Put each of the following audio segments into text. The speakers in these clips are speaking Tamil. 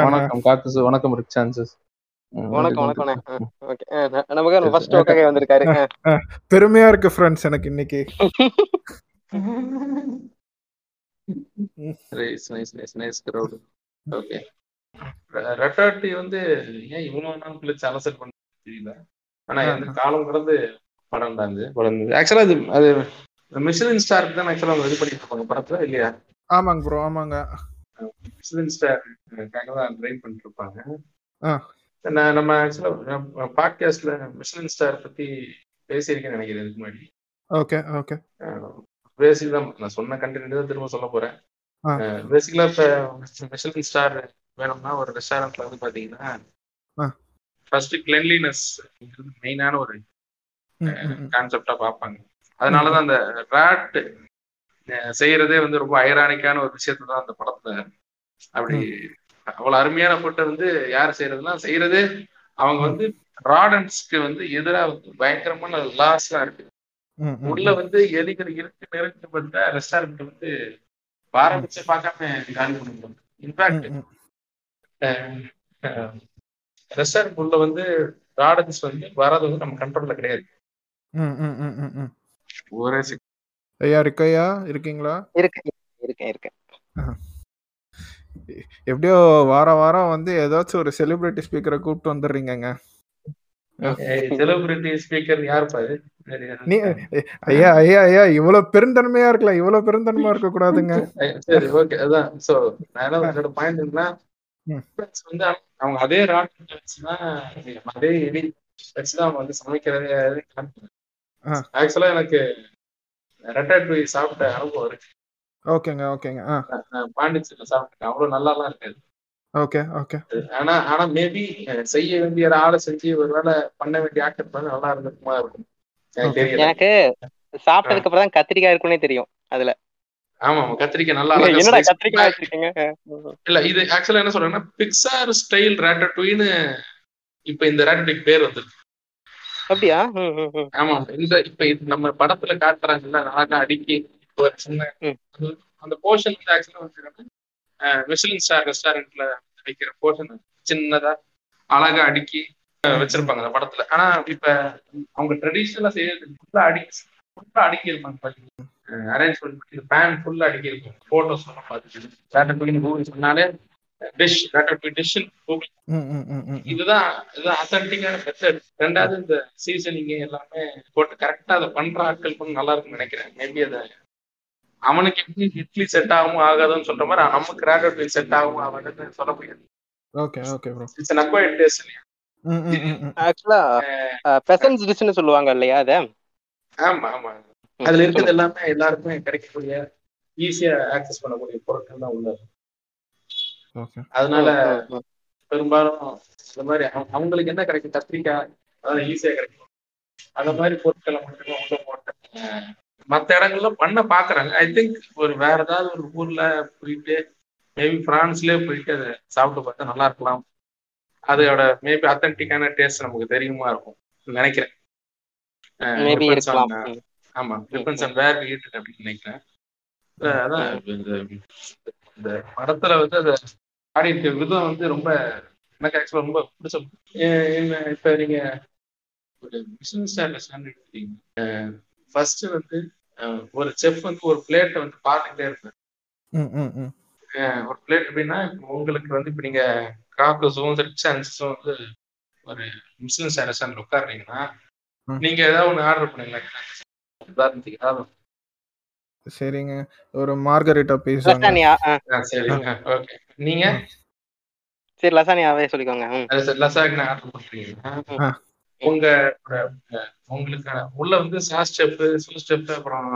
வணக்கம் காக்குசு வணக்கம் ரிக் சான்சஸ் வணக்கம் வணக்கம் ஓகே நமக்கு ஃபர்ஸ்ட் ஓகே வந்திருக்காரு. பெருமையா இருக்கு ஃப்ரெண்ட்ஸ் எனக்கு இன்னைக்கு. Nice nice nice nice crowd okay ரெட்டாட்டி வந்து ஏன் இவ்வளவு நாள் கழிச்சு அலசல் பண்ண தெரியல? ஆனா எந்த காலம் கடந்து படம் தான் இது. படம் ஆக்சுவலா அது அது மிஷிலின் ஸ்டாருக்கு தான் ஆக்சுவலா அவங்க இது பண்ணிட்டு இருப்பாங்க படத்துல இல்லையா? ஆமாங்க ப்ரோ ஆமாங்க. மிஷிலின் ஸ்டாருக்காக தான் ட்ரைன் பண்ணிட்டு இருப்பாங்க. நான் நம்ம ஆக்சுவலா பாட்காஸ்ட்ல மிஷிலின் ஸ்டார் பத்தி பேசியிருக்கேன்னு நினைக்கிறேன் இதுக்கு முன்னாடி ஓகே ஓகே பேசிக் தான் நான் சொன்ன கண்டென்ட் தான் திரும்ப சொல்ல போறேன். பேசிக்கலா இப்ப மிஷலின் ஸ்டார் வேணும்னா ஒரு ரெஸ்டாரண்ட்ல வந்து பாத்தீங்கன்னா. ஃபர்ஸ்ட் கிளென்லினஸ் மெயினான ஒரு. கான்செப்டா பார்ப்பாங்க அதனாலதான் அந்த ராட் செய்யறதே வந்து ரொம்ப ஐரானிக்கான ஒரு விஷயத்தை தான் அந்த படத்துல. அப்படி அவ்வளவு அருமையான ஃபுட்டை வந்து யார் செய்யறதுன்னா செய்யறதே அவங்க வந்து ராடன்ஸ்க்கு வந்து எதிராக வந்து பயங்கரமான லாஸ் எல்லாம் இருக்கு. உள்ள வந்து எலிகள் இருக்கு நெருங்கிட்டு பார்த்தா ரெஸ்டாரண்ட் வந்து ஆரம்பிச்சு பார்க்காம காலி பண்ணிடுவாங்க. இன்ஃபேக்ட் ரெஸ்டாரண்ட் உள்ள வந்து ராடன்ஸ் வந்து வர்றது வந்து நம்ம கண்ட்ரோல்ல கிடையாது. ஒரே ஐயா இருக்கையா இருக்கீங்களா? இருக்கேன் இருக்கேன் இருக்கேன். எப்படியோ வாரம் வாரம் வந்து ஏதாச்சும் ஒரு செலிபிரிட்டி ஸ்பீக்கரை கூப்பிட்டு செலிபிரிட்டி ஸ்பீக்கர் நீ ஐயா ஐயா ஐயா இவ்வளவு பெருந்தன்மையா இருக்கலாம் இவ்வளவு பெருந்தன்மையா இருக்க கூடாதுங்க. சரி ஓகே அதான். சோ நான் என்ன என்னோட பாயிண்ட் வந்து அவங்க அதே ராட் வச்சுதான் அதே எலி வச்சுதான் அவங்க வந்து சமைக்கிறதே. ஆக்சுவலா எனக்கு ரெட்டாட்ரி சாப்பிட்ட அனுபவம் இருக்கு. ஓகேங்க ஓகேங்க. பாண்டிச்சேரியில சாப்பிட்டேன். அவ்வளவு நல்லாலாம் இருக்காது. Okay okay. ஆனா ஆனா மேபி செய்ய வேண்டிய ஆளை செஞ்சு ஒருவேளை பண்ண வேண்டிய ஆக்டர் பண்ண நல்லா இருந்திருக்குமா இருக்கும். எனக்கு சாப்பிட்டதுக்கு அப்புறம் தான் கத்திரிக்காய் இருக்குன்னே தெரியும் அதுல. ஆமா ஆமா கத்திரிக்காய் நல்லா என்னடா கத்திரிக்காய் வச்சிருக்கீங்க? இல்ல இது ஆக்சுவலா என்ன சொல்றேன்னா பிக்சார் ஸ்டைல் ரேட்டட்வின்னு இப்ப இந்த ரேட்டட்விக் பேர் வந்துருக்கு. அப்படியா. ஆமா இந்த இப்ப இது நம்ம படத்துல காட்டுறாங்கல்ல அழகா அடுக்கி ஒரு சின்ன அந்த போர்ஷன் வந்து ஆக்சுவலா வந்து மிஷலின் ஸ்டார் ரெஸ்டாரண்ட்ல வைக்கிற போர்ஷன் சின்னதா அழகா அடுக்கி வச்சிருப்பாங்க அந்த படத்துல. ஆனா இப்ப அவங்க ட்ரெடிஷனலா செய்யறது ஃபுல்லா அடுக்கி ஃபுல்லா அடுக்கி இருப்பாங்க பாத்தீங்கன்னா அரேஞ்ச்மெண்ட் பண்ணி பேன் ஃபுல்லா அடுக்கி இருக்கும் போட்டோஸ் எல்லாம் பார்த்துட்டு. ரேட்டட்வின்னு கூகுள் சொன்னாலே டிஷ் டிஷ் ம், ம், ம், ம். இதுதான் இதுதான் அத்தன்டிக்கான மெத்தட் ரெண்டாவது இந்த சீசனிங் எல்லாமே போட்டு கரெக்டா அதை பண்ற ஆட்கள் கொஞ்சம் நல்லா இருக்கும்னு நினைக்கிறேன். மேபி அதை அவனுக்கு எப்படி இட்லி செட் ஆகும் ஆகாதுன்னு சொல்ற மாதிரி நமக்கு ரேட் செட் ஆகும் ஆகாதுன்னு சொல்ல முடியாது. Okay okay bro it's an acquired taste இல்லையா? ஆக்சுவலா பெசன்ஸ் டிஷ்னு சொல்லுவாங்க இல்லையா அத? ஆமா ஆமா. அதுல இருக்கிறது எல்லாமே எல்லாருக்குமே கிடைக்கக்கூடிய ஈஸியா ஆக்சஸ் பண்ணக்கூடிய பொருட்கள் தான் உள்ள இருக்கு. அதனால பெரும்பாலும் இந்த மாதிரி அவங்க- அவங்களுக்கு என்ன கிடைக்கும் கத்திரிக்காய் அதான் ஈஸியா கிடைக்கும். அந்த மாதிரி பொருட்களை மட்டுமே உள்ள போட்டு. மத்த இடங்கள்ல பண்ண பாக்குறாங்க. ஐ திங்க் ஒரு வேற ஏதாவது ஒரு ஊர்ல போயிட்டு மேபி பிரான்ஸ்லயே போயிட்டு அதை சாப்பிட்டு பார்த்தா நல்லா இருக்கலாம். அதோட மேபி அத்தன்டிக்கான டேஸ்ட் நமக்கு தெரியுமா இருக்கும். நினைக்கிறேன். ஆமா டிபெண்ட்ஸ் ஆன் வேர் ஈட் அப்படின்னு நினைக்கிறேன். அதான் இந்த இந்த படத்துல வந்து அதை ஆடி இருக்க விதம் வந்து ரொம்ப எனக்கு ஆக்சுவலா ரொம்ப பிடிச்ச என்ன இப்ப நீங்க ஒரு பிசினஸ் ஸ்டாண்டர்ட் ஸ்டாண்டர்ட் எடுத்துட்டீங்க ஃபர்ஸ்ட் வந்து ஒரு செஃப் வந்து ஒரு பிளேட்டை வந்து பார்த்துக்கிட்டே இருப்பாரு ம், ம், ம். அஹ், ஒரு பிளேட் எப்படின்னா இப்போ உங்களுக்கு வந்து இப்போ நீங்க காக்கஸும் ரிச் அன்ஸும் வந்து ஒரு முஸ்லிம் ரெஸ்டாரண்ட் உட்காடுறீங்கன்னா ம். நீங்க ஏதாவது ஒன்று ஆர்டர் பண்ணுங்களேன் உதாரணத்துக்கு ஏதாவது. சரிங்க. ஒரு மார்கரிட்டா பீஸாங்க லசானியா? ஆ, ஆ, சரி ஓகே. நீங்க? சரி லசானியாவே சொல்லிக்கோங்க. ம். லசாக்னா ஆர்டர் ஆ. உங்க உங்களுக்கு உள்ள வந்து சாஸ் ஸ்டெப் சூ ஸ்டெப் அப்புறம்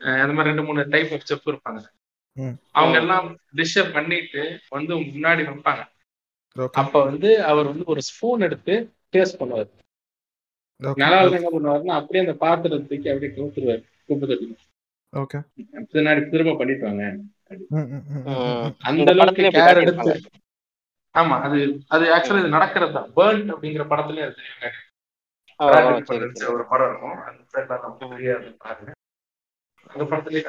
அந்த மாதிரி ரெண்டு மூணு டைப் ஆஃப் ஸ்டெப் இருப்பாங்க. ம். அவங்க எல்லாம் டிஷ்ஷை பண்ணிட்டு வந்து உங்க முன்னாடி வைப்பாங்க. ஓகே. அப்ப வந்து அவர் வந்து ஒரு ஸ்பூன் எடுத்து டேஸ்ட் பண்ணுவார். ஓகே. நல்லா இல்ல என்ன பண்ணுவாருன்னா அப்படியே அந்த பாத்திரத்தை தூக்கி அப்படியே கவுத்துருவாரு குப்பை ஓகே. பின்னாடி திரும்ப. ம். அந்த அளவுக்கு கேர். எடுத்து. ஆமா அது அது ஆக்சுவலா இது நடக்கிறது? தான் பேர்ன் அப்படிங்கிற படத்துலயும் அது தெரியுங்க. சரி சரி. ஒரு படம் இருக்கும். அந்த பாருங்க. அந்த படத்துலயே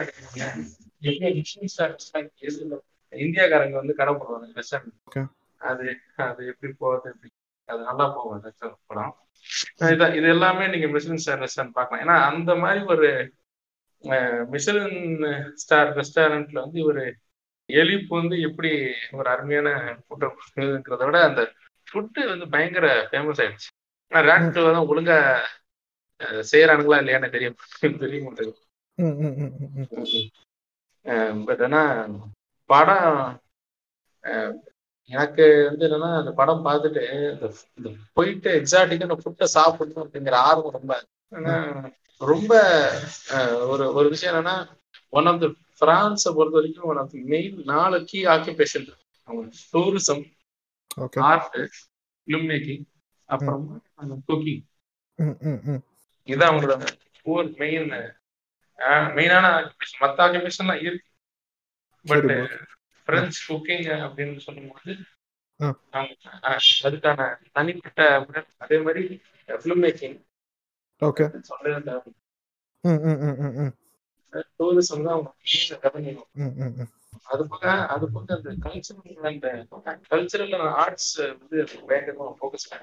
இந்தியாக்காரங்க வந்து கடை போடுவாங்க Okay. ரெஸ்டாரண்ட் அது அது எப்படி போகுது எப்படி அது நல்லா போகும் படம். இது இது எல்லாமே நீங்க மிஷின் ஸ்டார் ரெஸ்டாரண்ட் பார்க்கலாம். ஏன்னா அந்த மாதிரி ஒரு மிஷலின் ஸ்டார் ரெஸ்டாரண்ட்ல வந்து ஒரு எலிப்பு வந்து எப்படி ஒரு அருமையான ஃபுட்டை விட அந்த ஃபுட்டு வந்து பயங்கர ஃபேமஸ் ஆயிடுச்சு. ஆனால் ரேட் தான் ஒழுங்கா செய்யறானுங்களா இல்லையான்னு தெரியும் தெரிய மாட்டேங்குது. பட் ஆனா படம் எனக்கு வந்து என்னன்னா அந்த படம் பார்த்துட்டு இந்த போயிட்டு எக்ஸாக்டிக்கா அந்த ஃபுட்டை சாப்பிடணும் அப்படிங்கிற ஆர்வம் ரொம்ப ரொம்ப ஒரு ஒரு விஷயம் என்னன்னா ஒன் ஆஃப் த பிரான்ஸை பொறுத்த வரைக்கும் ஒன் ஆஃப் த மெயின் நாலு கீ ஆக்குபேஷன் அவங்க டூரிசம் ஆர்ட் ஃபிலிம் மேக்கிங் அப்புறம் குக்கிங். இதுதான் அவங்களோட ஃபோர் மெயின் மெயினான ஆக்குபேஷன் மற்ற ஆக்குபேஷன்லாம் இருக்கு. பட். பிரெஞ்சு குக்கிங் அப்படின்னு சொல்லும்போது அதுக்கான தனிப்பட்ட அதே மாதிரி ஃபிலிம் மேக்கிங் ஓகே ம், ம், ம். அது போக அது போக அந்த கல்ச்சரல் அந்த கல்ச்சரல் ஆர்ட்ஸ் வந்து பயங்கரமா ஃபோக்கஸ்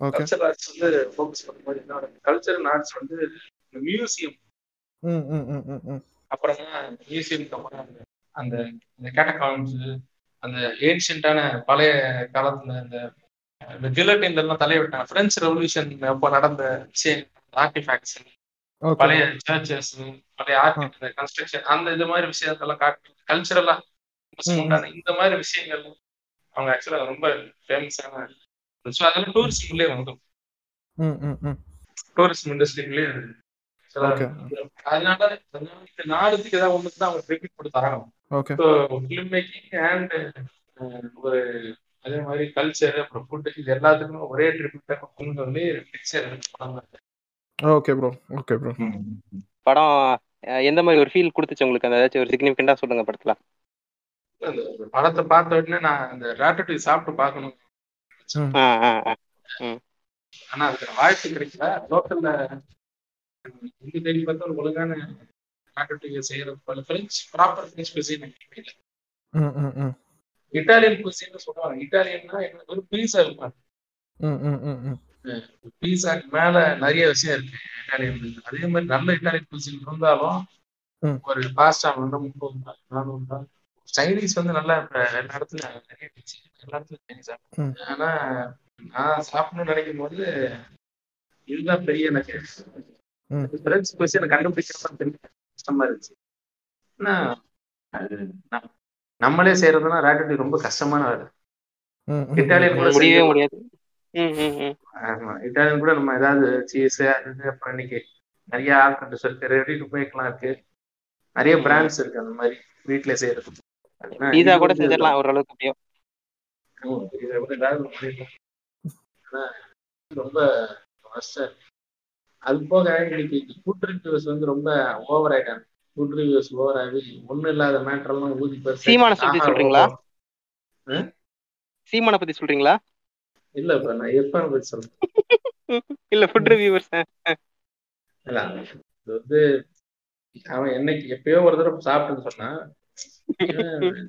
கல்ச்சரல் ஆர்ட்ஸ் வந்து ஃபோக்கஸ் பண்ணும்போது என்ன கல்ச்சரல் ஆர்ட்ஸ் வந்து மியூசியம். அப்புறமா மியூசியம்க்கு அப்புறம் அந்த அந்த இந்த கேட்டகாம்ஸ் அந்த ஏன்ஷியன்டான பழைய காலத்துல இந்த இந்த கிலட்டின்ல எல்லாம் தலையை விட்டாங்க பிரெஞ்சு ரெவல்யூஷன் அப்போ நடந்த ஆர்டிஃபேக்ட்ஸ் பழைய சர்ச்சஸ் பழைய ஆர்ட் கன்ஸ்ட்ரக்ஷன் அந்த இது மாதிரி விஷயத்தெல்லாம் காட்டு கல்ச்சரலா இந்த மாதிரி விஷயங்கள் அவங்க ஆக்சுவலா ரொம்ப ஃபேமஸான ஸோ அதெல்லாம் டூரிசம்லேயே வந்துடும். இண்டஸ்ட்ரிக்குள்ளேயே Okay. அதனால இந்த நாடுக்கு ஏதாவது ஒண்ணுக்கு தான் அவங்க ட்ரிபியூட் கொடுத்தாங்க ஃபிலிம் மேக்கிங் அண்ட் ஒரு அதே மாதிரி கல்ச்சர் அப்புறம் ஃபுட் இது எல்லாத்துக்குமே ஒரே ட்ரிபியூட்டை கொண்டு வந்து picture okay bro okay bro படம் எந்த மாதிரி ஒரு ஃபீல் கொடுத்துச்சு உங்களுக்கு? அந்த ஏதாச்சும் ஒரு சிக்னிஃபிகண்டா சொல்லுங்க படத்துல. அந்த படத்தை பார்த்த உடனே நான் அந்த ராட்டடி சாப்பிட்டு பார்க்கணும். ஆனா அதுக்கு வாய்ப்பு கிடைக்கல. லோக்கல்ல இங்க தேடி பார்த்தா ஒரு ஒழுங்கான ராட்டடி செய்யறது போல பிரெஞ்சு ப்ராப்பர் பிரெஞ்சு குசின் இல்லை ம் ம் ம். இட்டாலியன் குசின்னு சொல்லுவாங்க. இட்டாலியன்னா என்ன? ஒரு பீஸா இருப்பாங்க ம் ம் ம் பீஸாக்கு மேல நிறைய விஷயம் இருக்கு. இட்டாலியன் அதே மாதிரி நல்ல இட்டாலியன் குசின் இருந்தாலும். ஒரு பாஸ்டா வந்து முப்பது நானூறு ரூபாய். சைனீஸ் வந்து நல்லா எல்லா இடத்துலயும் நிறைய எல்லா இடத்துலயும் சைனீஸ் ஆனா நான் சாப்பிடணும்னு நினைக்கும் போது இதுதான் பெரிய எனக்கு. பிரெஞ்சு குசினை கண்டுபிடிக்கிறது பெரிய கஷ்டமா இருந்துச்சு. ஆனா அது நம்- நம்மளே செய்யறதுன்னா ரேட்டடி ரொம்ப கஷ்டமான வேலை இட்டாலியன் கூட முடியவே. முடியாது ஆமா இட்டாலியன் கூட நம்ம ஏதாவது சீஸ் அது அப்புறம் இன்னைக்கு நிறைய ஆல்கண்டஸ் இருக்கு ரெடி டு இருக்கு நிறைய. பிராண்ட்ஸ் இருக்கு அந்த மாதிரி வீட்ல செய்யறது பீஸா இது கூட செஞ்சிடலாம் ஓரளவுக்கு. ஆனா ரொம்ப. அது போக இன்னைக்கு ஃபுட் ரிவ்யூஸ் வந்து ரொம்ப ஓவர் ஆயிட்டாங்க ஃபுட் ரிவ்யூஸ் ஓவர் ஆகி ஒண்ணும் இல்லாத மேட்டர் எல்லாம் ஊதி சீமானை பத்தி சொல்றீங்களா? சீமானை பத்தி சொல்றீங்களா? இல்ல இப்ப நான் எப்ப பத்தி சொல்றேன்? இல்ல ஃபுட் ரிவ்யூவர்ஸ் இல்ல இது வந்து அவன் என்னைக்கு எப்பயோ ஒரு தடவை சாப்பிட்டுன்னு சொன்னான்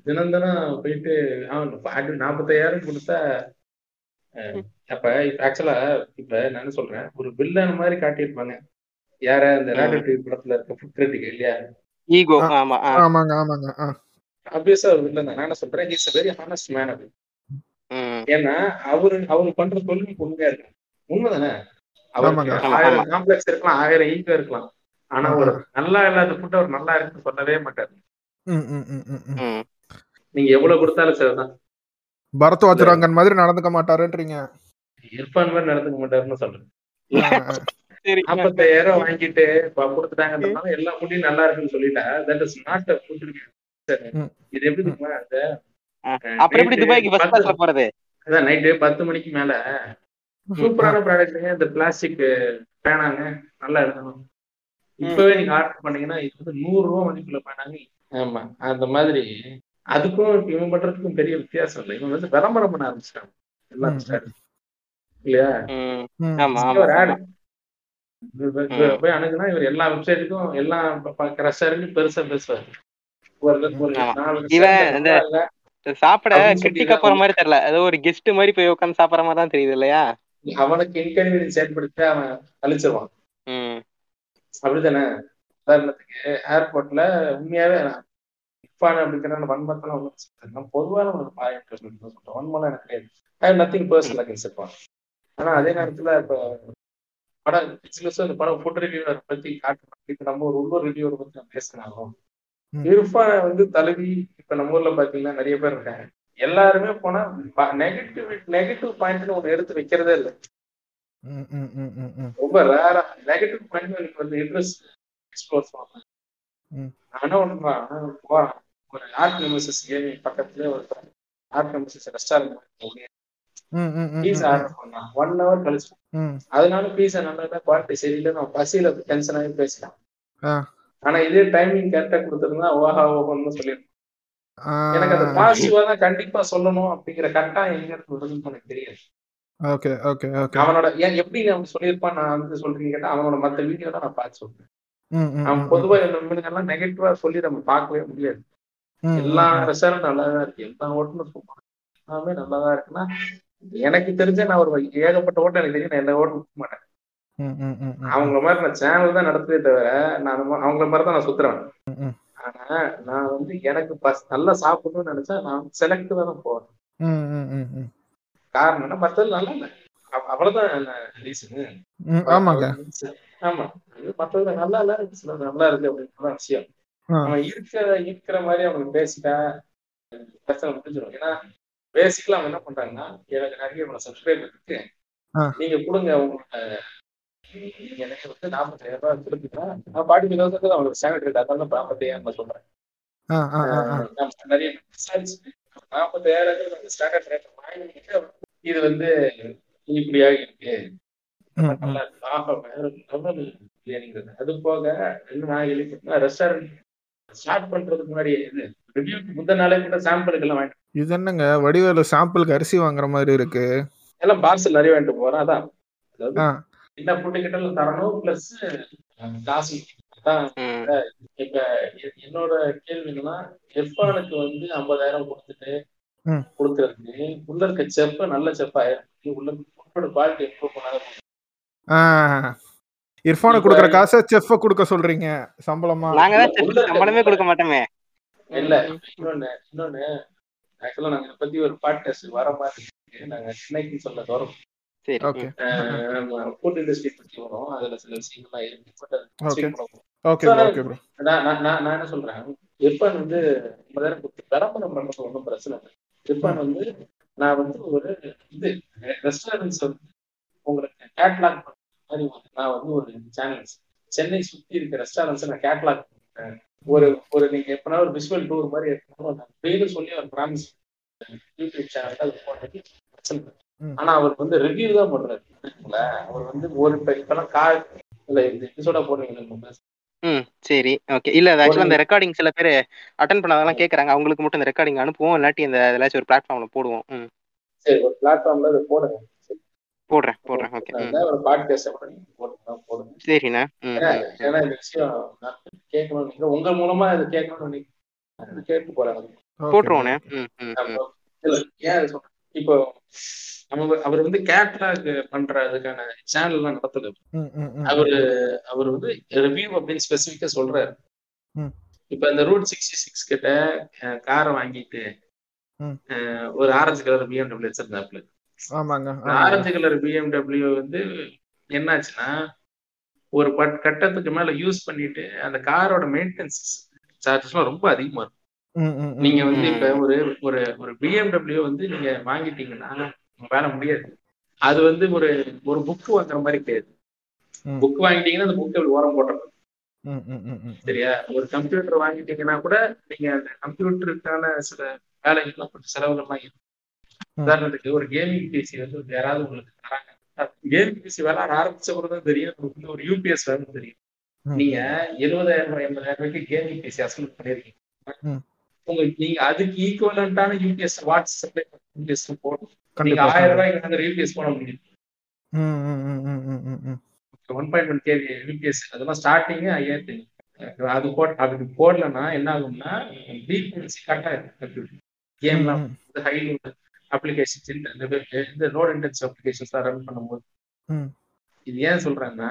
தினம் தினம் போயிட்டு அவன் நாற்பத்தாயிரம் கொடுத்தா அப்ப இப்ப ஆக்சுவலா இப்ப நான் சொல்றேன்? ஒரு வில்லன் மாதிரி காட்டியிருப்பாங்க. யார இந்த ஆ. ரேடியோ படத்துல இருக்க ஃபுட் கிரிட்டிக் இல்லையா ஈகோ. ஆமா. ஆமாங்க ஆமாங்க ஆ ஆப்வியஸா அவர் வில்லன் நான் என்ன சொல்றேன் இஸ் வெரி ஹானஸ்ட் மேன் அது. ஏன்னா அவரு அவரு பண்ற தொழிலுக்கு உண்மையா இருக்கு உண்மைதானே அவருக்கு ஆயிரம். காம்ப்ளெக்ஸ் இருக்கலாம் ஆயிரம் ஈகோ இருக்கலாம் ஆனா. ஒரு நல்லா இல்லாத ஃபுட் அவர் நல்லா இருக்குன்னு சொல்லவே மாட்டாரு. நீங்க எவ்வளவு கொடுத்தாலும் சரிதான் பரத் வாஜ்ராங்கன் மாதிரி நடந்துக்க மாட்டாருன்றீங்க இர்ஃபான் மாதிரி நடந்துக்க மாட்டாருன்னு சொல்றேன் நாற்பத்தாயிரம் வாங்கிட்டு கொடுத்துட்டாங்கன்றதுனால எல்லா ஃபுட்டையும் நல்லா இருக்குன்னு சொல்லிட்டா தட் இஸ் நாட் ஃபுட். இது எப்படி. அப்புறம் எப்படி துபாய்க்கு ஃபர்ஸ்ட் கிளாஸ்ல போறது? அதான் நைட்டு பத்து மணிக்கு மேல சூப்பரான ப்ராடக்ட்டுங்க இந்த பிளாஸ்டிக் பேனாங்க. நல்லா இருக்கணும். இப்பவே நீங்க ஆர்டர் பண்ணீங்கன்னா இது வந்து நூறு ரூபா மதிப்புல பேனாங்க. ஆமா. அந்த மாதிரி அதுக்கும் இப்ப இவன் பண்றதுக்கும் பெரிய வித்தியாசம் இல்லை. இவன் வந்து விளம்பரம் பண்ண ஆரம்பிச்சிட்டாங்க எல்லா ம், ஸ்டார் இல்லையா? ஒரு ஆமா. போய் அணுகுனா இவர் எல்லா வெப்சைட்டுக்கும் எல்லா ரெஸ்டாரண்ட்டும் பெருசா பேசுவார். சாப்பிட போற மாதிரி தெரியல. ஏதோ ஒரு கெஸ்ட் மாதிரி போய் உட்காந்து சாப்பிடுற மாதிரி தான் தெரியுது இல்லையா? இல்ல. அவனுக்கு இன்கன்வீனியன்ஸ் ஏற்படுத்தி அவன் அழிச்சிருவான். அப்படித்தானே? உதாரணத்துக்கு ஏர்போர்ட்ல உண்மையாவே இப்பான அப்படிங்கிற வன்மத்தெல்லாம் ஒன்றும் பொதுவான ஒரு பாயிண்ட் சொல்றேன் வன்மலாம் எனக்கு கிடையாது. நத்திங் பர்சனல் அகேன்ஸ்ட் இருப்பான் ஆனா அதே நேரத்துல இப்ப படம் பிசினஸ் இந்த படம் ஃபுட் ரிவ்யூவர் பத்தி இப்ப நம்ம ஒரு உள்ளூர் ரிவ்யூவர் பத்தி நம்ம பேசினாலும். இர்ஃபான் வந்து தழுவி இப்ப நம்ம ஊர்ல பாத்தீங்கன்னா நிறைய பேர் இருக்காங்க. எல்லாருமே போனா நெகட்டிவ் நெகட்டிவ் பாயிண்ட்னு ஒண்ணு எடுத்து வைக்கிறதே இல்லை. ரொம்ப ரேரா நெகட்டிவ் பாயிண்ட் எனக்கு வந்து இன்ட்ரெஸ்ட் எக்ஸ்ப்ளோர் பண்ணுவேன் என்ன பண்ணுவேன் போறேன் ஒரு ஆர்ட் நெமசிஸ் கேமிங் பக்கத்துலயே ஒரு art Nemesis restaurant pizza order பண்ணான் ஒன் ஹவர் கழிச்சு. அதனால பீஸா நல்லா குவாலிட்டி சரியில்லை நான் பசியில டென்ஷன் ஆகி ஆ. ஆனா இதே டைமிங் கரெக்டா கொடுத்துருந்தா ஓஹா ஓஹோன்னு சொல்லிருக்கேன் ஆ, எனக்கு அந்த பாசிட்டிவா தான் கண்டிப்பா சொல்லணும் அப்படிங்கிற கரெக்டாக எங்க இருந்து எனக்கு தெரியாது ஓகே ஓகே ஓகே. அவனோட ஏன் எப்படி அவன் சொல்லியிருப்பான் நான் வந்து சொல்றீங்க கேட்டா அவனோட மத்த வீடியோ தான் நான் பார்த்து சொல்றேன். அவன் பொதுவா எல்லாம் நெகட்டிவா சொல்லி நம்ம பார்க்கவே முடியாது. எல்லா ரெஸ்டாரண்ட் நல்லா தான் இருக்கு. எல்லா சூப்பர் எல்லாமே நல்லா தான் இருக்குன்னா எனக்கு தெரிஞ்ச நான் ஒரு ஏகப்பட்ட ஹோட்டல் எனக்கு தெரியும் நான் எல்லா ஹோட்டலும் போக மாட்டேன். அவங்கள மாதிரி நான் சேனல் தான் நடத்துதே தவிர நான் அவங்கள மாதிரி தான் நான் சுத்துறேன். ஆனா நான் வந்து எனக்கு பஸ் நல்லா சாப்பிடணும்னு நினைச்சா நான் செலக்டிவா தான் போவேன். காரணம் என்ன மத்தது நல்லா இல்லை. அவ்- அவ்வளவுதான் ரீசன் ஆமாங்க. ஆமா. மத்தது நல்லா இல்ல சிலது நல்லா இருக்கு அப்படின்ற விஷயம். அவன் இருக்கிற இருக்கிற மாதிரி அவனுக்கு பேசிட்டா பிரச்சனை முடிஞ்சிடும். ஏன்னா பேசிக்கலா அவன் என்ன பண்றாங்கன்னா எனக்கு நிறைய இவ்வளவு சப்ஸ்கிரைபர் இருக்கு. நீங்க கொடுங்க உங்களோட நீங்க எனக்கு வந்து நாற்பத்தாயிரம் ரூபாய் கொடுத்தீங்கன்னா நான் பாட்டி தௌசண்ட் அவங்களுக்கு ஸ்டாண்டர்ட் ரேட் அதனால நாற்பத்தாயிரம் நான் சொல்றேன். நம்ம நிறைய நாற்பத்தாயிரம் ஸ்டாண்டர்ட் ரேட் வாங்கிட்டு இது வந்து இப்படியா இருக்கு. அது போக இன்னும் நான் கேள்விப்பட்டேன் ரெஸ்டாரண்ட் ஸ்டார்ட் பண்றதுக்கு முன்னாடி இது ரிவ்யூக்கு முந்த நாளே கூட சாம்பிளுக்கு எல்லாம் வாங்கிட்டு இது என்னங்க? வடிவேலு சாம்பிளுக்கு அரிசி வாங்குற மாதிரி இருக்கு. எல்லாம் பார்சல் நிறைய வாங்கிட்டு போறேன் அதான். என்ன ஃபுட்டு கிட்ட தரணும் பிளஸ் காசு. இப்ப என்னோட கேள்வி என்னன்னா எஃபானுக்கு வந்து ஐம்பதாயிரம் கொடுத்துட்டு. கொடுக்கறதுக்கு உள்ள இருக்க செப்ப நல்ல செப்பா உள்ள ஃபுட்டோட குவாலிட்டி இம்ப்ரூவ் பண்ணாத. இர்ஃபானுக்கு கொடுக்குற காசை செஃப்ப கொடுக்க சொல்றீங்க சம்பளமா? நாங்க சம்பளமே கொடுக்க மாட்டோமே. இல்ல இன்னொன்னு இன்னொன்னு ஆக்சுவலா நாங்க இதை பத்தி ஒரு பாட்காஸ்ட் வர மாதிரி. நாங்க சென்னைக்கு சொல்ல ஓகே ஃபுட் இண்டஸ்ட்ரி பத்தி வரும் அதுல சில விஷயங்கள்லாம் இருக்கு. நான் நான் நான் நான் என்ன சொல்றேன்? எப்பன் வந்து கொடுத்து விளம்பரம் பண்றது ஒன்றும் பிரச்சனை இல்லை. எப்பன் வந்து நான் வந்து ஒரு இது ரெஸ்டாரண்ட்ஸ் வந்து உங்களுக்கு கேட்லாக் மாதிரி நான் வந்து ஒரு சேனல்ஸ் சென்னை சுத்தி இருக்க ரெஸ்டாரண்ட்ஸ் நான் கேட்லாக் ஒரு ஒரு நீங்க எப்பனா ஒரு விஷுவல் டூர் மாதிரி எடுக்கணும் அப்படின்னு சொல்லி ஒரு ப்ராமிஸ் யூடியூப் சேனல் அது போட்டது. ஆனா அவர் வந்து ரிவ்யூ தான் பண்றாரு? அவர் வந்து ஒரு இப்ப இப்பெல்லாம் கார் இல்ல இந்த எபிசோடா போடுறீங்க ம் சரி ஓகே இல்ல ஆக்சுவலா இந்த ரெக்கார்டிங் சில பேர் அட்டன் பண்ணாதெல்லாம் கேக்குறாங்க. அவங்களுக்கு மட்டும் இந்த ரெக்கார்டிங் அனுப்புவோம் இல்லாட்டி இந்த ஏதாச்சும் ஒரு பிளாட்ஃபார்ம்ல போடுவோம். ம். சரி ஒரு பிளாட்ஃபார்ம்ல அதை போடுங்க. போடுறேன் போடுறேன் ஓகே ஒரு பாட்காஸ்ட் போடுங்க சரிண்ணா. ஏன்னா இந்த விஷயம் கேட்கணும்னு நினைக்கிறேன். உங்க மூலமா இது கேட்கணும்னு கேட்டு போறாங்க போட்டுருவோண்ணே. ஏன் இப்போ அவங்க அவர் வந்து கேட்லாக் பண்ற அதுக்கான சேனல் எல்லாம் நடத்தல. அவரு அவர் வந்து ரிவ்யூ அப்படின்னு ஸ்பெசிஃபிக்கா சொல்றாரு. இப்ப இந்த ரூட் சிக்ஸ்டி சிக்ஸ் கிட்ட காரை வாங்கிட்டு ஒரு ஆரஞ்சு கலர் பிஎம்டபிள்யூ வச்சிருந்தாப்புல. ஆமாங்க. ஆரஞ்சு கலர் பிஎம்டபிள்யூ வந்து என்னாச்சுன்னா ஒரு பட் கட்டத்துக்கு மேல யூஸ் பண்ணிட்டு அந்த காரோட மெயின்டெனன்ஸ் சார்ஜஸ்லாம் ரொம்ப அதிகமா இருக்கும். நீங்க வந்து. இப்ப ஒரு ஒரு ஒரு பிஎம்டபிள்யூ வந்து நீங்க வாங்கிட்டீங்கன்னா வேலை முடியாது அது வந்து ஒரு ஒரு புக் வாங்குற மாதிரி கிடையாது. புக் வாங்கிட்டீங்கன்னா அந்த புக் அப்படி ஓரம் போட்டுரும் ம், ம், ம், ம். சரியா ஒரு கம்ப்யூட்டர் வாங்கிட்டீங்கன்னா கூட நீங்க அந்த கம்ப்யூட்டருக்கான சில வேலைகள்லாம் கொஞ்சம் செலவுகள்லாம் இருக்கும். உதாரணத்துக்கு ஒரு கேமிங் பிசி வந்து யாராவது உங்களுக்கு தராங்க. கேமிங் பிசி விளையாட ஆரம்பிச்ச பிறகு தான் தெரியும் உங்களுக்கு வந்து ஒரு யூபிஎஸ் வேணும் தெரியும். நீங்க எழுபதாயிரம் ரூபாய் எண்பதாயிரம் ரூபாய்க்கு கேமிங் பிசி அசல் பண்ணிருக்கீங்க. உங்களுக்கு நீங்க அதுக்கு ஈக்குவலண்டான யூபிஎஸ் வாட்ஸ் சப்ளை யூபிஎஸ் போடும் நீங்க ஆயிரம். ரூபாய்க்கு வந்து யூபிஎஸ் போட முடியும். One point one KV UPS அதெல்லாம் ஸ்டார்டிங்கே ஐயாயிரத்தி அது போட் அதுக்கு போடலன்னா என்ன ஆகும்னா டீபென்சி கட் ஆயிடும். கம்ப்யூட்டர் கேம்லாம் ஹை அப்ளிகேஷன்ஸ் இந்த லோட் இன்டென்சிவ் அப்ளிகேஷன்ஸ் ரன் பண்ணும்போது. இது ஏன் சொல்றேன்னா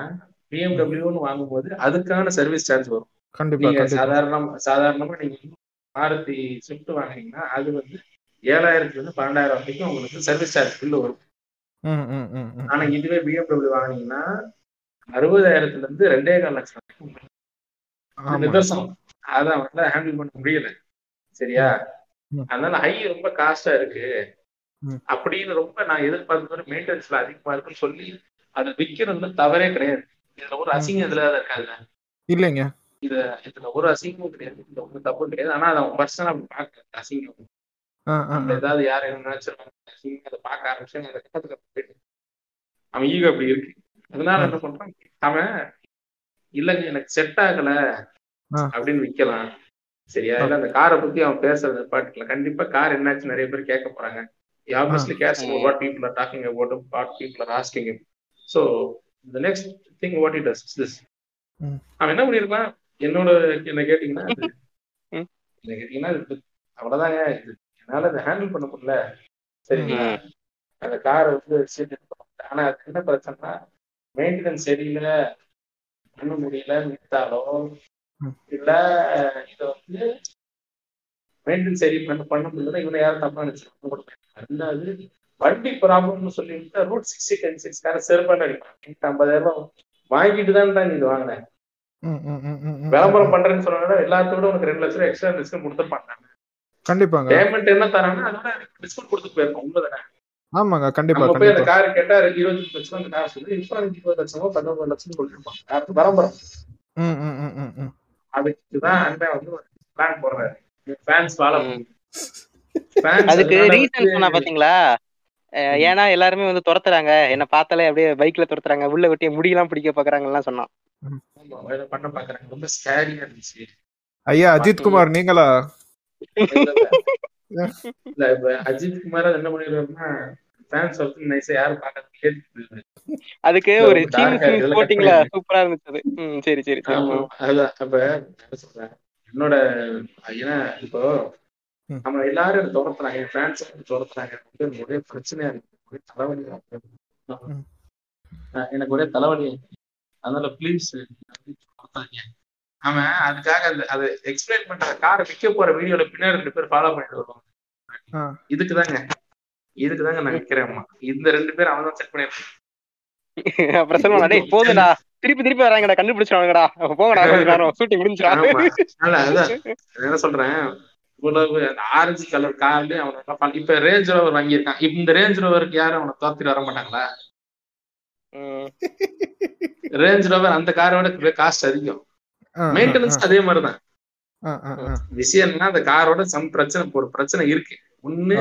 பிஎம்டபிள்யூன்னு வாங்கும்போது அதுக்கான சர்வீஸ் சார்ஜ் வரும் கண்டிப்பா நீங்க சாதாரணமா சாதாரணமா நீங்க மாருதி ஸ்விஃப்ட் வாங்குனீங்கன்னா அது வந்து ஏழாயிரத்துல இருந்து பன்னெண்டாயிரம் வரைக்கும் உங்களுக்கு சர்வீஸ் சார்ஜ் பில்லு வரும். ஆனா இதுவே பிஎம்டபிள்யூ வாங்குனீங்கன்னா அறுபதாயிரத்துல இருந்து ரெண்டே கால் லட்சம் வரைக்கும். நிதர்சனம் அதான் வந்து ஹேண்டில் பண்ண முடியல சரியா. அதனால ஹை ரொம்ப காஸ்டா இருக்கு. அப்படின்னு ரொம்ப நான் எதிர்பார்த்த மெயின்டெனன்ஸ்ல அதிகமா இருக்குன்னு சொல்லி அதை விற்கிறதுல தவறே கிடையாது. இதுல ஒரு. அசிங்கம் இதுல இருக்காது இல்லைங்க. இதுல ஒரு அசிங்கமும் கிடையாது. இதுல ஒன்றும் தப்பு கிடையாது. ஆனா அதை அவன் பர்சனலா அப்படி பார்க்க அசிங்கம். ஆ. ஏதாவது யார் என்ன நினைச்சிருக்காங்க? அசிங்கம் அதை பார்க்க ஆரம்பிச்சு அந்த கட்டத்துக்கு போயிட்டு அவன் ஈகோ அப்படி இருக்கு. அதனால என்ன பண்றான்? அவன் இல்லைங்க எனக்கு செட் ஆகல. அப்படின்னு விக்கலாம். சரியா? இல்ல அந்த காரை பத்தி அவன் பேசுறது பாட்டுல கண்டிப்பா கார் என்னாச்சு? நிறைய பேர் கேட்க போறாங்க. ஆப்வியஸ்லி கேர்ஸ் ம். What people are talking about what people are asking so the next thing what it does this. அவன் என்ன பண்ணிருக்கான் என்னோட என்ன கேட்டீங்கன்னா ம். என்ன கேட்டீங்கன்னா அவ்வளவுதாங்க இது என்னால இதை ஹேண்டில் பண்ண முடியல சரிங்களா ம். அந்த காரை வந்து சீட் ஆனா அது என்ன பிரச்சனைனா மெயின்டெனன்ஸ் சரியில்லை பண்ண முடியல வித்தாலோ ம். இல்ல இதை வந்து மெயின்டெனன்ஸ் சரி பண்ண பண்ண முடியல இவனை யாரும் தப்பா நினைச்சிருக்காங்க ரெண்டாவது வண்டி ப்ராப்ளம்னு சொல்லிட்டு ரூட் சிக்ஸ்டி டென் சிக்ஸ் கார செருப்பாண்டு அடிப்பான். ஐம்பதாயிரம் ரூபாய் வாங்கிட்டு தான் தான் இது வாங்கினேன். விளம்பரம் பண்றேன்னு சொன்னா எல்லாத்த விட உனக்கு ரெண்டு லட்சம் எக்ஸ்ட்ரா டிஸ்கவுண்ட் கொடுத்துருப்பாங்க கண்டிப்பாங்க. பேமெண்ட் என்ன தராங்கன்னா அதோட டிஸ்கவுண்ட் கொடுத்து போயிருக்கோம் உண்மைதானே ஆமாங்க கண்டிப்பா நம்ம போய் அந்த கார் கேட்டா இருபத்தஞ்சு லட்சம் அந்த கார் சொல்லி அதுக்கு இருபது லட்சமோ பதினோரு லட்சம் அது விளம்பரம். ம், ம், ம், ம், ம். அதுக்கு தான் அண்ணன் வந்து பிளான் போடுறாரு. ஃபேன்ஸ் ம். அதுக்கு ரீசன் சொன்னா பாத்தீங்களா. ஏன்னா எல்லாருமே வந்து துரத்துறாங்க. என்ன பார்த்தாலே அப்படியே பைக்ல துரத்துறாங்க. உள்ள வெட்டிய முடியெல்லாம் பிடிக்க பாக்குறாங்கலாம் சொன்னான். பண்ண பாக்குறாங்க ரொம்ப ஸ்கேரியா இருந்துச்சு. ஐயா அஜித் குமார் நீங்களா? அஜித் குமார் என்ன கேட்டு அதுக்கு ஒரு. சூப்பரா இருந்துச்சு சரி சரி அப்ப சொல்றேன்? என்னோட ஏன்னா இப்போ. நம்ம எல்லாரும் துரத்துறாங்க என் ஃபேன்ஸ் துரத்துறாங்க வந்து ஒரே பிரச்சனையா இருக்கு. ஒரே தலைவலியா இருக்கு. எனக்கு ஒரே தலைவலி. அதனால ப்ளீஸ் அவன் அதுக்காக அந்த அதை எக்ஸ்பிளைன் பண்ற காரை விற்க போற வீடியோல பின்னாடி ரெண்டு பேர் ஃபாலோ பண்ணிட்டு வருவாங்க. ஆ. இதுக்கு தாங்க இதுக்கு தாங்க நான் விற்கிறேன் இந்த ரெண்டு பேர் அவன் தான் செட் பண்ணிருக்கான் அப்புறம் சொல்லுவாங்க டேய் போதுடா. திருப்பி திருப்பி வராங்கடா. கண்டுபிடிச்சிருவாங்கடா. போங்கடா கொஞ்ச நேரம். ஷூட்டிங் முடிஞ்சிடா என்ன சொல்றேன்? இவ்வளவு ஆரஞ்சு கலர் கார்ல அவன் இப்ப ரேஞ்ச் ரோவர் வாங்கியிருக்கான். இந்த ரேஞ்ச் ரோவருக்கு யாரும் அவனை தோத்திட்டு வர மாட்டாங்களா? ரேஞ்ச் ரோவர் அந்த காரோட காஸ்ட் அதிகம். மெயின்டெனன்ஸ் அதே மாதிரிதான். விஷயம்னா அந்த காரோட சம் பிரச்சனை ஒரு பிரச்சனை இருக்கு. ஒண்ணு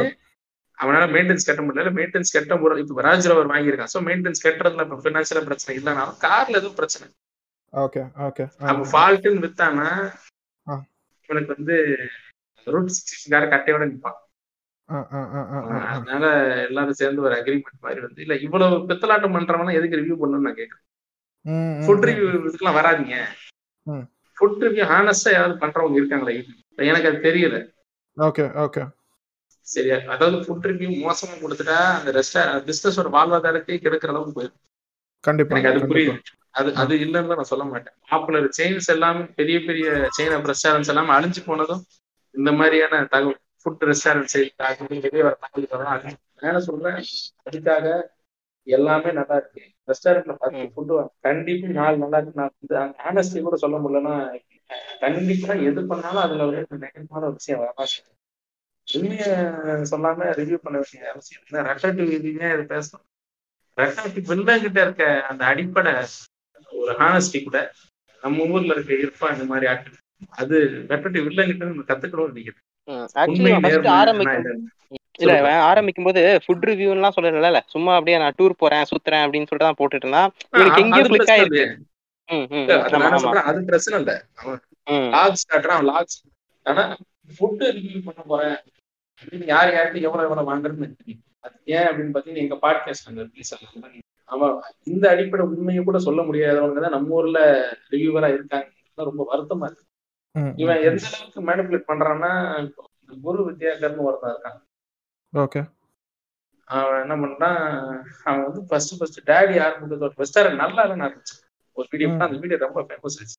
அவனால மெயின்டெனன்ஸ் கட்ட முடியல. மெயின்டெனன்ஸ் கட்ட முடியல இப்ப ராஜ் ரோவர் வாங்கியிருக்கான். சோ மெயின்டெனன்ஸ் கட்டுறதுல இப்ப பினான்சியல் பிரச்சனை இல்லைனாலும் கார்ல எதுவும் பிரச்சனை ஓகே ஓகே அப்ப ஃபால்ட்டுன்னு வித்தானா. இவனுக்கு வந்து ரூட் சிக்ஸ்டி கார கட்டையோட நிற்பான். அதனால எல்லாரும் சேர்ந்து ஒரு அக்ரிமெண்ட் மாதிரி வந்து இல்ல இவ்வளவு பித்தலாட்டம் பண்றவன எதுக்கு ரிவ்யூ பண்ணணும்னு நான் கேட்கறேன். ம், ஃபுட். ரிவ்யூ இதுக்கெல்லாம் வராதீங்க. ஃபுட் ரிவ்யூ ஹானஸ்டா யாராவது பண்றவங்க இருக்காங்களா? எனக்கு அது தெரியல. ஓகே ஓகே சரியா அதாவது ஃபுட் ரிவ்யூ மோசமா கொடுத்துட்டா அந்த ரெஸ்டா பிசினஸோட வாழ்வாதாரத்தை கெடுக்கிற அளவுக்கு போயிடும். கண்டிப்பா எனக்கு அது புரியுது. அது அது இல்லைன்னு நான் சொல்ல மாட்டேன். பாப்புலர் செயின்ஸ் எல்லாம் பெரிய பெரிய செயின் ஆஃப் ரெஸ்டாரண்ட்ஸ் எல்லாம் அழிஞ்சு போனதும் இந்த மாதிரியான தகவல் ஃபுட் ரெஸ்டாரண்ட் செய்தி வெளியே வர தகவல் அது நான் சொல்றேன்? அதுக்காக எல்லாமே நல்லா இருக்கு. ரெஸ்டாரண்ட்ல பத்து ம். ஃபுட்டு கண்டிப்பா நாலு நல்லா இருக்கு. நான் வந்து ஆனஸ்டி கூட சொல்ல முடியலன்னா கண்டிப்பா எது பண்ணாலும் அதுல ஒரு நெகட்டிவான ஒரு விஷயம் வரதான் செய்யும். உண்மைய சொல்லாம ரிவ்யூ பண்ண வேண்டிய அவசியம் இல்லை. ரெட்டடிவ் இதுவே இது பேசணும். ரெட்டடிவ் வில்லங்கிட்ட இருக்க அந்த அடிப்படை ஒரு ஹானஸ்டி கூட நம்ம ஊர்ல இருக்க இருப்பா இந்த மாதிரி ஆட்கள் அது ரெட்டடிவ் வில்லங்கிட்ட நம்ம கத்துக்கணும்னு நினைக்கிறேன். இல்ல ஆரம்பிக்கும் போது ஃபுட் ரிவ்யூலாம் சொல்லல சும்மா அப்படியே நான் டூர் போறேன் சுத்துறேன் அப்படின்னு சொல்லிட்டு தான் போட்டுட்டு இருந்தான். இவனுக்கு எங்கேயோ அது கிளிக் ஆயிருக்கு. அது அது பிரச்சனை இல்ல. அவன் அவன் லாக்ஸ் ஆனா ஃபுட் ரிவ்யூ பண்ண போறேன். அப்படின்னு யார் யார்கிட்ட எவ்வளவு எவ்வளவு வாங்குறதுன்னு தெரியும். அது ஏன் அப்படின்னு பாத்தீங்கன்னா எங்க பாட்காஸ்ட் அங்க ரிலீஸ் ஆகும் அவன் இந்த அடிப்படை உண்மையை கூட சொல்ல முடியாதவங்க தான் நம்ம ஊர்ல ரிவ்யூவரா இருக்காங்க ரொம்ப வருத்தமா இருக்கு. இவன் எந்த அளவுக்கு மேனிபுலேட் பண்றான்னா குரு வித்யாகர்னு ஒருத்தன் இருக்கான். ஓகே. அவன் என்ன பண்றான் அவன் வந்து ஃபர்ஸ்ட் ஃபர்ஸ்ட் டேடி ஆரம்பிச்சது ஒரு ரெஸ்டாரண்ட் நல்லா இருந்துச்சு ஒரு வீடியோ. அந்த வீடியோ ரொம்ப ஃபேமஸ் ஆச்சு.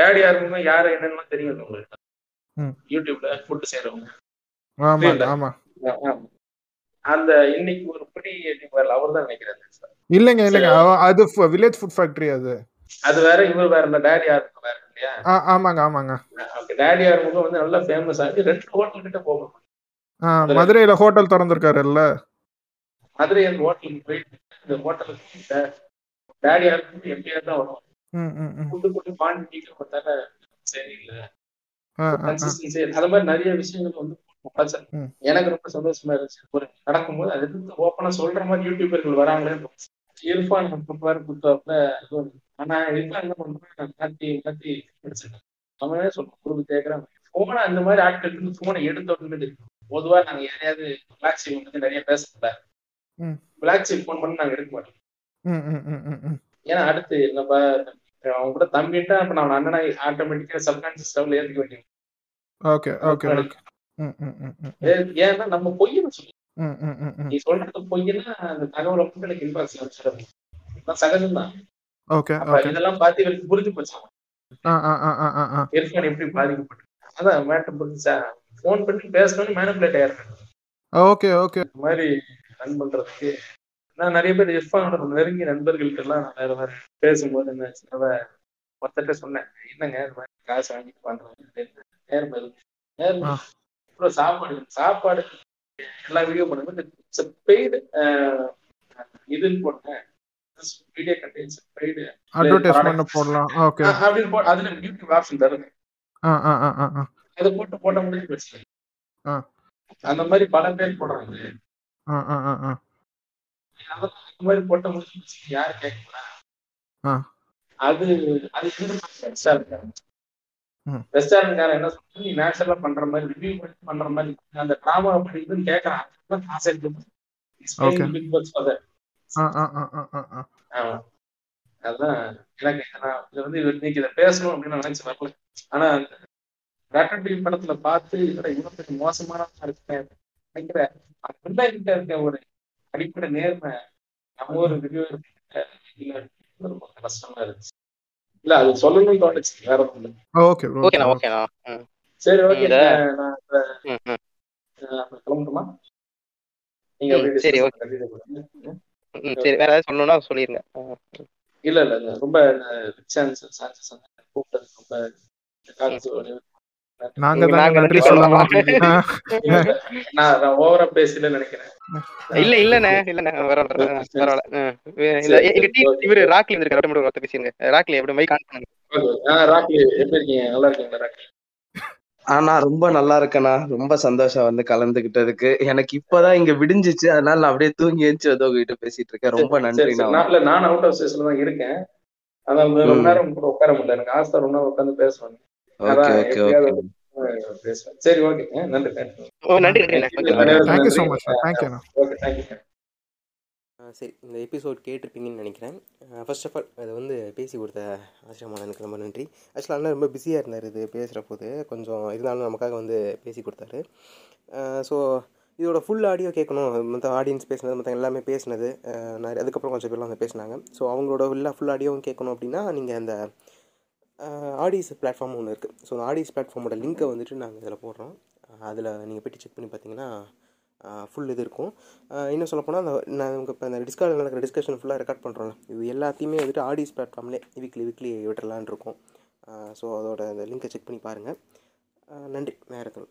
டேடி ஆரம்பிக்கும் யாரு என்னன்னு தெரியும் உங்களுக்கு. யூடியூப்ல ஃபுட் செய்யறவங்க அந்த இன்னைக்கு ஒரு பிடி அவர் தான் நினைக்கிறேன் இல்லைங்க இல்லைங்க. அது வில்லேஜ் ஃபுட் ஃபேக்டரி அது. அது வேற இவர் வேற இல்ல டேடி ஆரம்பிக்கும் வேற இல்லையா? ஆமாங்க ஆமாங்க. டேடி ஆரம்பிக்கும் வந்து நல்லா ஃபேமஸ் ஆகி ரெண்டு ஹோட்டல் கிட்ட போகும் ஆ, மதுரையில ஹோட்டல் திறந்திருக்காருல்ல. மதுரை அந்த ஹோட்டலுக்கு போயிட்டு இந்த ஹோட்டலுக்கு டேடி ஆரம்பிக்கும் எப்படியாவது தான் வரும் ம், ம், ம். ஃபுட்டு போட்டு குவான்டிட்டிக்கு பார்த்தால சரியில்லை. அது மாதிரி நிறைய விஷயங்கள் வந்து. எனக்கு ரொம்ப சந்தோஷமா இருந்துச்சு. ஒரு நடக்கும்போது அது எதிர்த்து ஓப்பனா சொல்ற மாதிரி யூடியூபர்கள் வராங்களே. இர்ஃபான் பாரு புத்தாப்புல இது ஒண்ணு. ஆனா இர்ஃபான் என்ன பண்றான் மாத்தி மாத்தி படிச்சிருக்கான் அவனே சொல்றான் குரூப் கேட்கறான் போன அந்த மாதிரி ஆட்கள் இருந்து போனை எடுத்த உடனே பொதுவா நாங்க யாரையாவது பிளாக் ஷீப் வந்து நிறைய பேசல ம். பிளாக் ஷீப் போன் பண்ணி நாங்க எடுக்க மாட்டோம். ஏன்னா அடுத்து நம்ம அவன் கூட தம்பிட்டா அப்ப நான் அண்ணனை ஆட்டோமேட்டிக்கா சப்கான்சியஸ் லெவல் ஏத்துக்க வேண்டியது. ஓகே ஓகே ஓகே ஏன்னா நம்ம பொய்யன்னு சொல்லி ம், ம், ம், ம். நீ சொல்றது பொய்னா அந்த தகவலை மட்டும் எனக்கு வச்சிடணும். சகஜம் தான் ஓகே இதெல்லாம் பார்த்து இவருக்கு புரிஞ்சு போச்சு. இர்ஃபான் எப்படி பாதிக்கப்பட்டு அதான் மேட்டர் புரிஞ்சா ஃபோன் பண்ணி பேசணும்னு மேனிபுலேட் ஆயிருக்காங்க. Okay okay. இந்த மாதிரி ரன் பண்றதுக்கு நான் நிறைய பேர் இர்ஃபானோட நெருங்கிய நண்பர்கள்ட்ட எல்லாம் நான் வேற வேற பேசும்போது என்ன அவ ஒருத்தட்ட சொன்னேன் என்னங்க இந்த மாதிரி காசு வாங்கிட்டு பண்றேன் நேர்மை இருக்கு. நேர்மை. அப்புறம் சாப்பாடு சாப்பாடு எல்லா வீடியோ பண்ணும்போது பெய்டு இதுன்னு போட்டேன் வீடியோ கண்டென்ட்ஸ் பெய்டு அட்வர்டைஸ்மெண்ட் போடலாம். ஓகே அப்படின்னு போ அதுல யூடியூப் ஆப்ஷன் ஆ அதை போட்டு முடிஞ்சு போச்சு. ஆ. அந்த மாதிரி பல பேர் போடுறாங்க. அந்த மாதிரி போட்ட முடிஞ்சு போச்சு. யாரு கேட்கலாம். அது அது ரெஸ்டாரண்ட்காரன் என்ன சொல்றது நீ நேச்சுரலா பண்ற மாதிரி ரிவ்யூ பண்ணி பண்ற மாதிரி அந்த டிராமா பண்ணிட்டுன்னு கேட்கறான் காசு எடுத்து. பிக் பாஸ் அதான் எனக்கு நான் இதை வந்து இன்னைக்கு இதை பேசணும் அப்படின்னு நான் நினைச்சு வரல. ஆனா ரேட்டன் படத்துல பார்த்து இதோட இவ்வளவு மோசமான இருக்கேன் நினைக்கிறேன். அந்த கிட்ட இருக்க ஒரு அடிப்படை நேர்மை நம்ம ஒரு ரிவ்யூ இல்ல ரொம்ப கஷ்டமா இருந்துச்சு. இல்ல அது சொல்லணும்னு தோணுச்சு. வேற ஒண்ணும் ஓகே ப்ரோ ஓகேண்ணா ஓகேண்ணா சரி ஓகே நான் ம், ம், அஹ் கிளம்பட்டுமா? நீங்க சரி. ம், சரி வேற ஏதாவது சொல்லணும்னா சொல்லிருங்க. இல்ல இல்ல ரொம்ப சான்ஸ் சான்சஸ் கூப்பிட்டது ரொம்ப நாங்க நாங்க தாங்க நன்றி நன்றி சொல்லணும். சொல்லணும். ஆ, நான் நான் ஓவரா பேசல நினைக்கிறேன். இல்ல இல்லண்ணே இல்லண்ணே. பரவாயில்ல. ஆ, பரவாயில்ல ம். இந்த எங்க டீம் இவரு ராக்லி இருக்காரு மட்டும் பேசிருங்க. ராக்லி எப்படி மைக் ஆன் பண்ணுங்க Okay. ஆ, ராக்கி எப்படி இருக்கீங்க? நல்லா இருக்கீங்களா ராக்கி ஆனா ரொம்ப நல்லா இருக்கேண்ணா. ரொம்ப சந்தோஷம் வந்து கலந்துகிட்டதுக்கு. எனக்கு இப்பதான் இங்க விடிஞ்சிச்சு. அதனால நான் அப்படியே தூங்கி எழுந்து வந்து உங்ககிட்ட பேசிட்டு இருக்கேன். ரொம்ப நன்றி. நான் அவுட் ஆஃப் ஸ்டேஷன்ல தான் இருக்கேன். அதான் ரொம்ப. நேரம் உட்கார முடியல. எனக்கு ஆசை ரொம்ப நேரம் உட்காந்து பேசுவாங்க ஓகே ஓகே சரி ஓகே. நன்றி நன்றி சரி இந்த எபிசோட் கேட்டிருப்பீங்கன்னு நினைக்கிறேன். ஃபர்ஸ்ட் ஆஃப் ஆல் அதை வந்து பேசி கொடுத்த ஆசிரமானனுக்கு ரொம்ப நன்றி. ஆக்சுவலாக அண்ணா ரொம்ப பிஸியாக இருந்தார் இது பேசுகிற போது கொஞ்சம் இருந்தாலும் நமக்காக வந்து பேசி கொடுத்தாரு. ஸோ இதோட ஃபுல் ஆடியோ கேட்கணும். மற்ற ஆடியன்ஸ் பேசினது மற்ற எல்லாமே பேசினது. நிறைய அதுக்கப்புறம் கொஞ்சம் பேர்லாம் வந்து பேசினாங்க. ஸோ அவங்களோட எல்லா ஃபுல் ஆடியோவும் கேட்கணும் அப்படின்னா நீங்கள் அந்த ஆடிஸ் பிளாட்ஃபார்ம் ஒன்று இருக்குது ஸோ அந்த ஆடிஸ் பிளாட்ஃபார்மோட லிங்க்கை வந்துட்டு நாங்கள் இதில் போடுறோம். அதில் நீங்கள் போய்ட்டு செக் பண்ணி பார்த்தீங்கன்னா ஃபுல் இது இருக்கும். இன்னும் சொல்லப்போனால் அந்த நான் உங்களுக்கு இப்போ அந்த டிஸ்கார்டில் நடக்கிற டிஸ்கஷன் ஃபுல்லாக ரெக்கார்ட் பண்ணுறோம்ல இது எல்லாத்தையுமே வந்துட்டு ஆடிஸ் பிளாட்ஃபார்ம்லே வீக்லி வீக்லி விட்டுறலான் இருக்கும். ஸோ அதோட அந்த லிங்கை செக் பண்ணி பாருங்கள் நன்றி. நேரத்தில்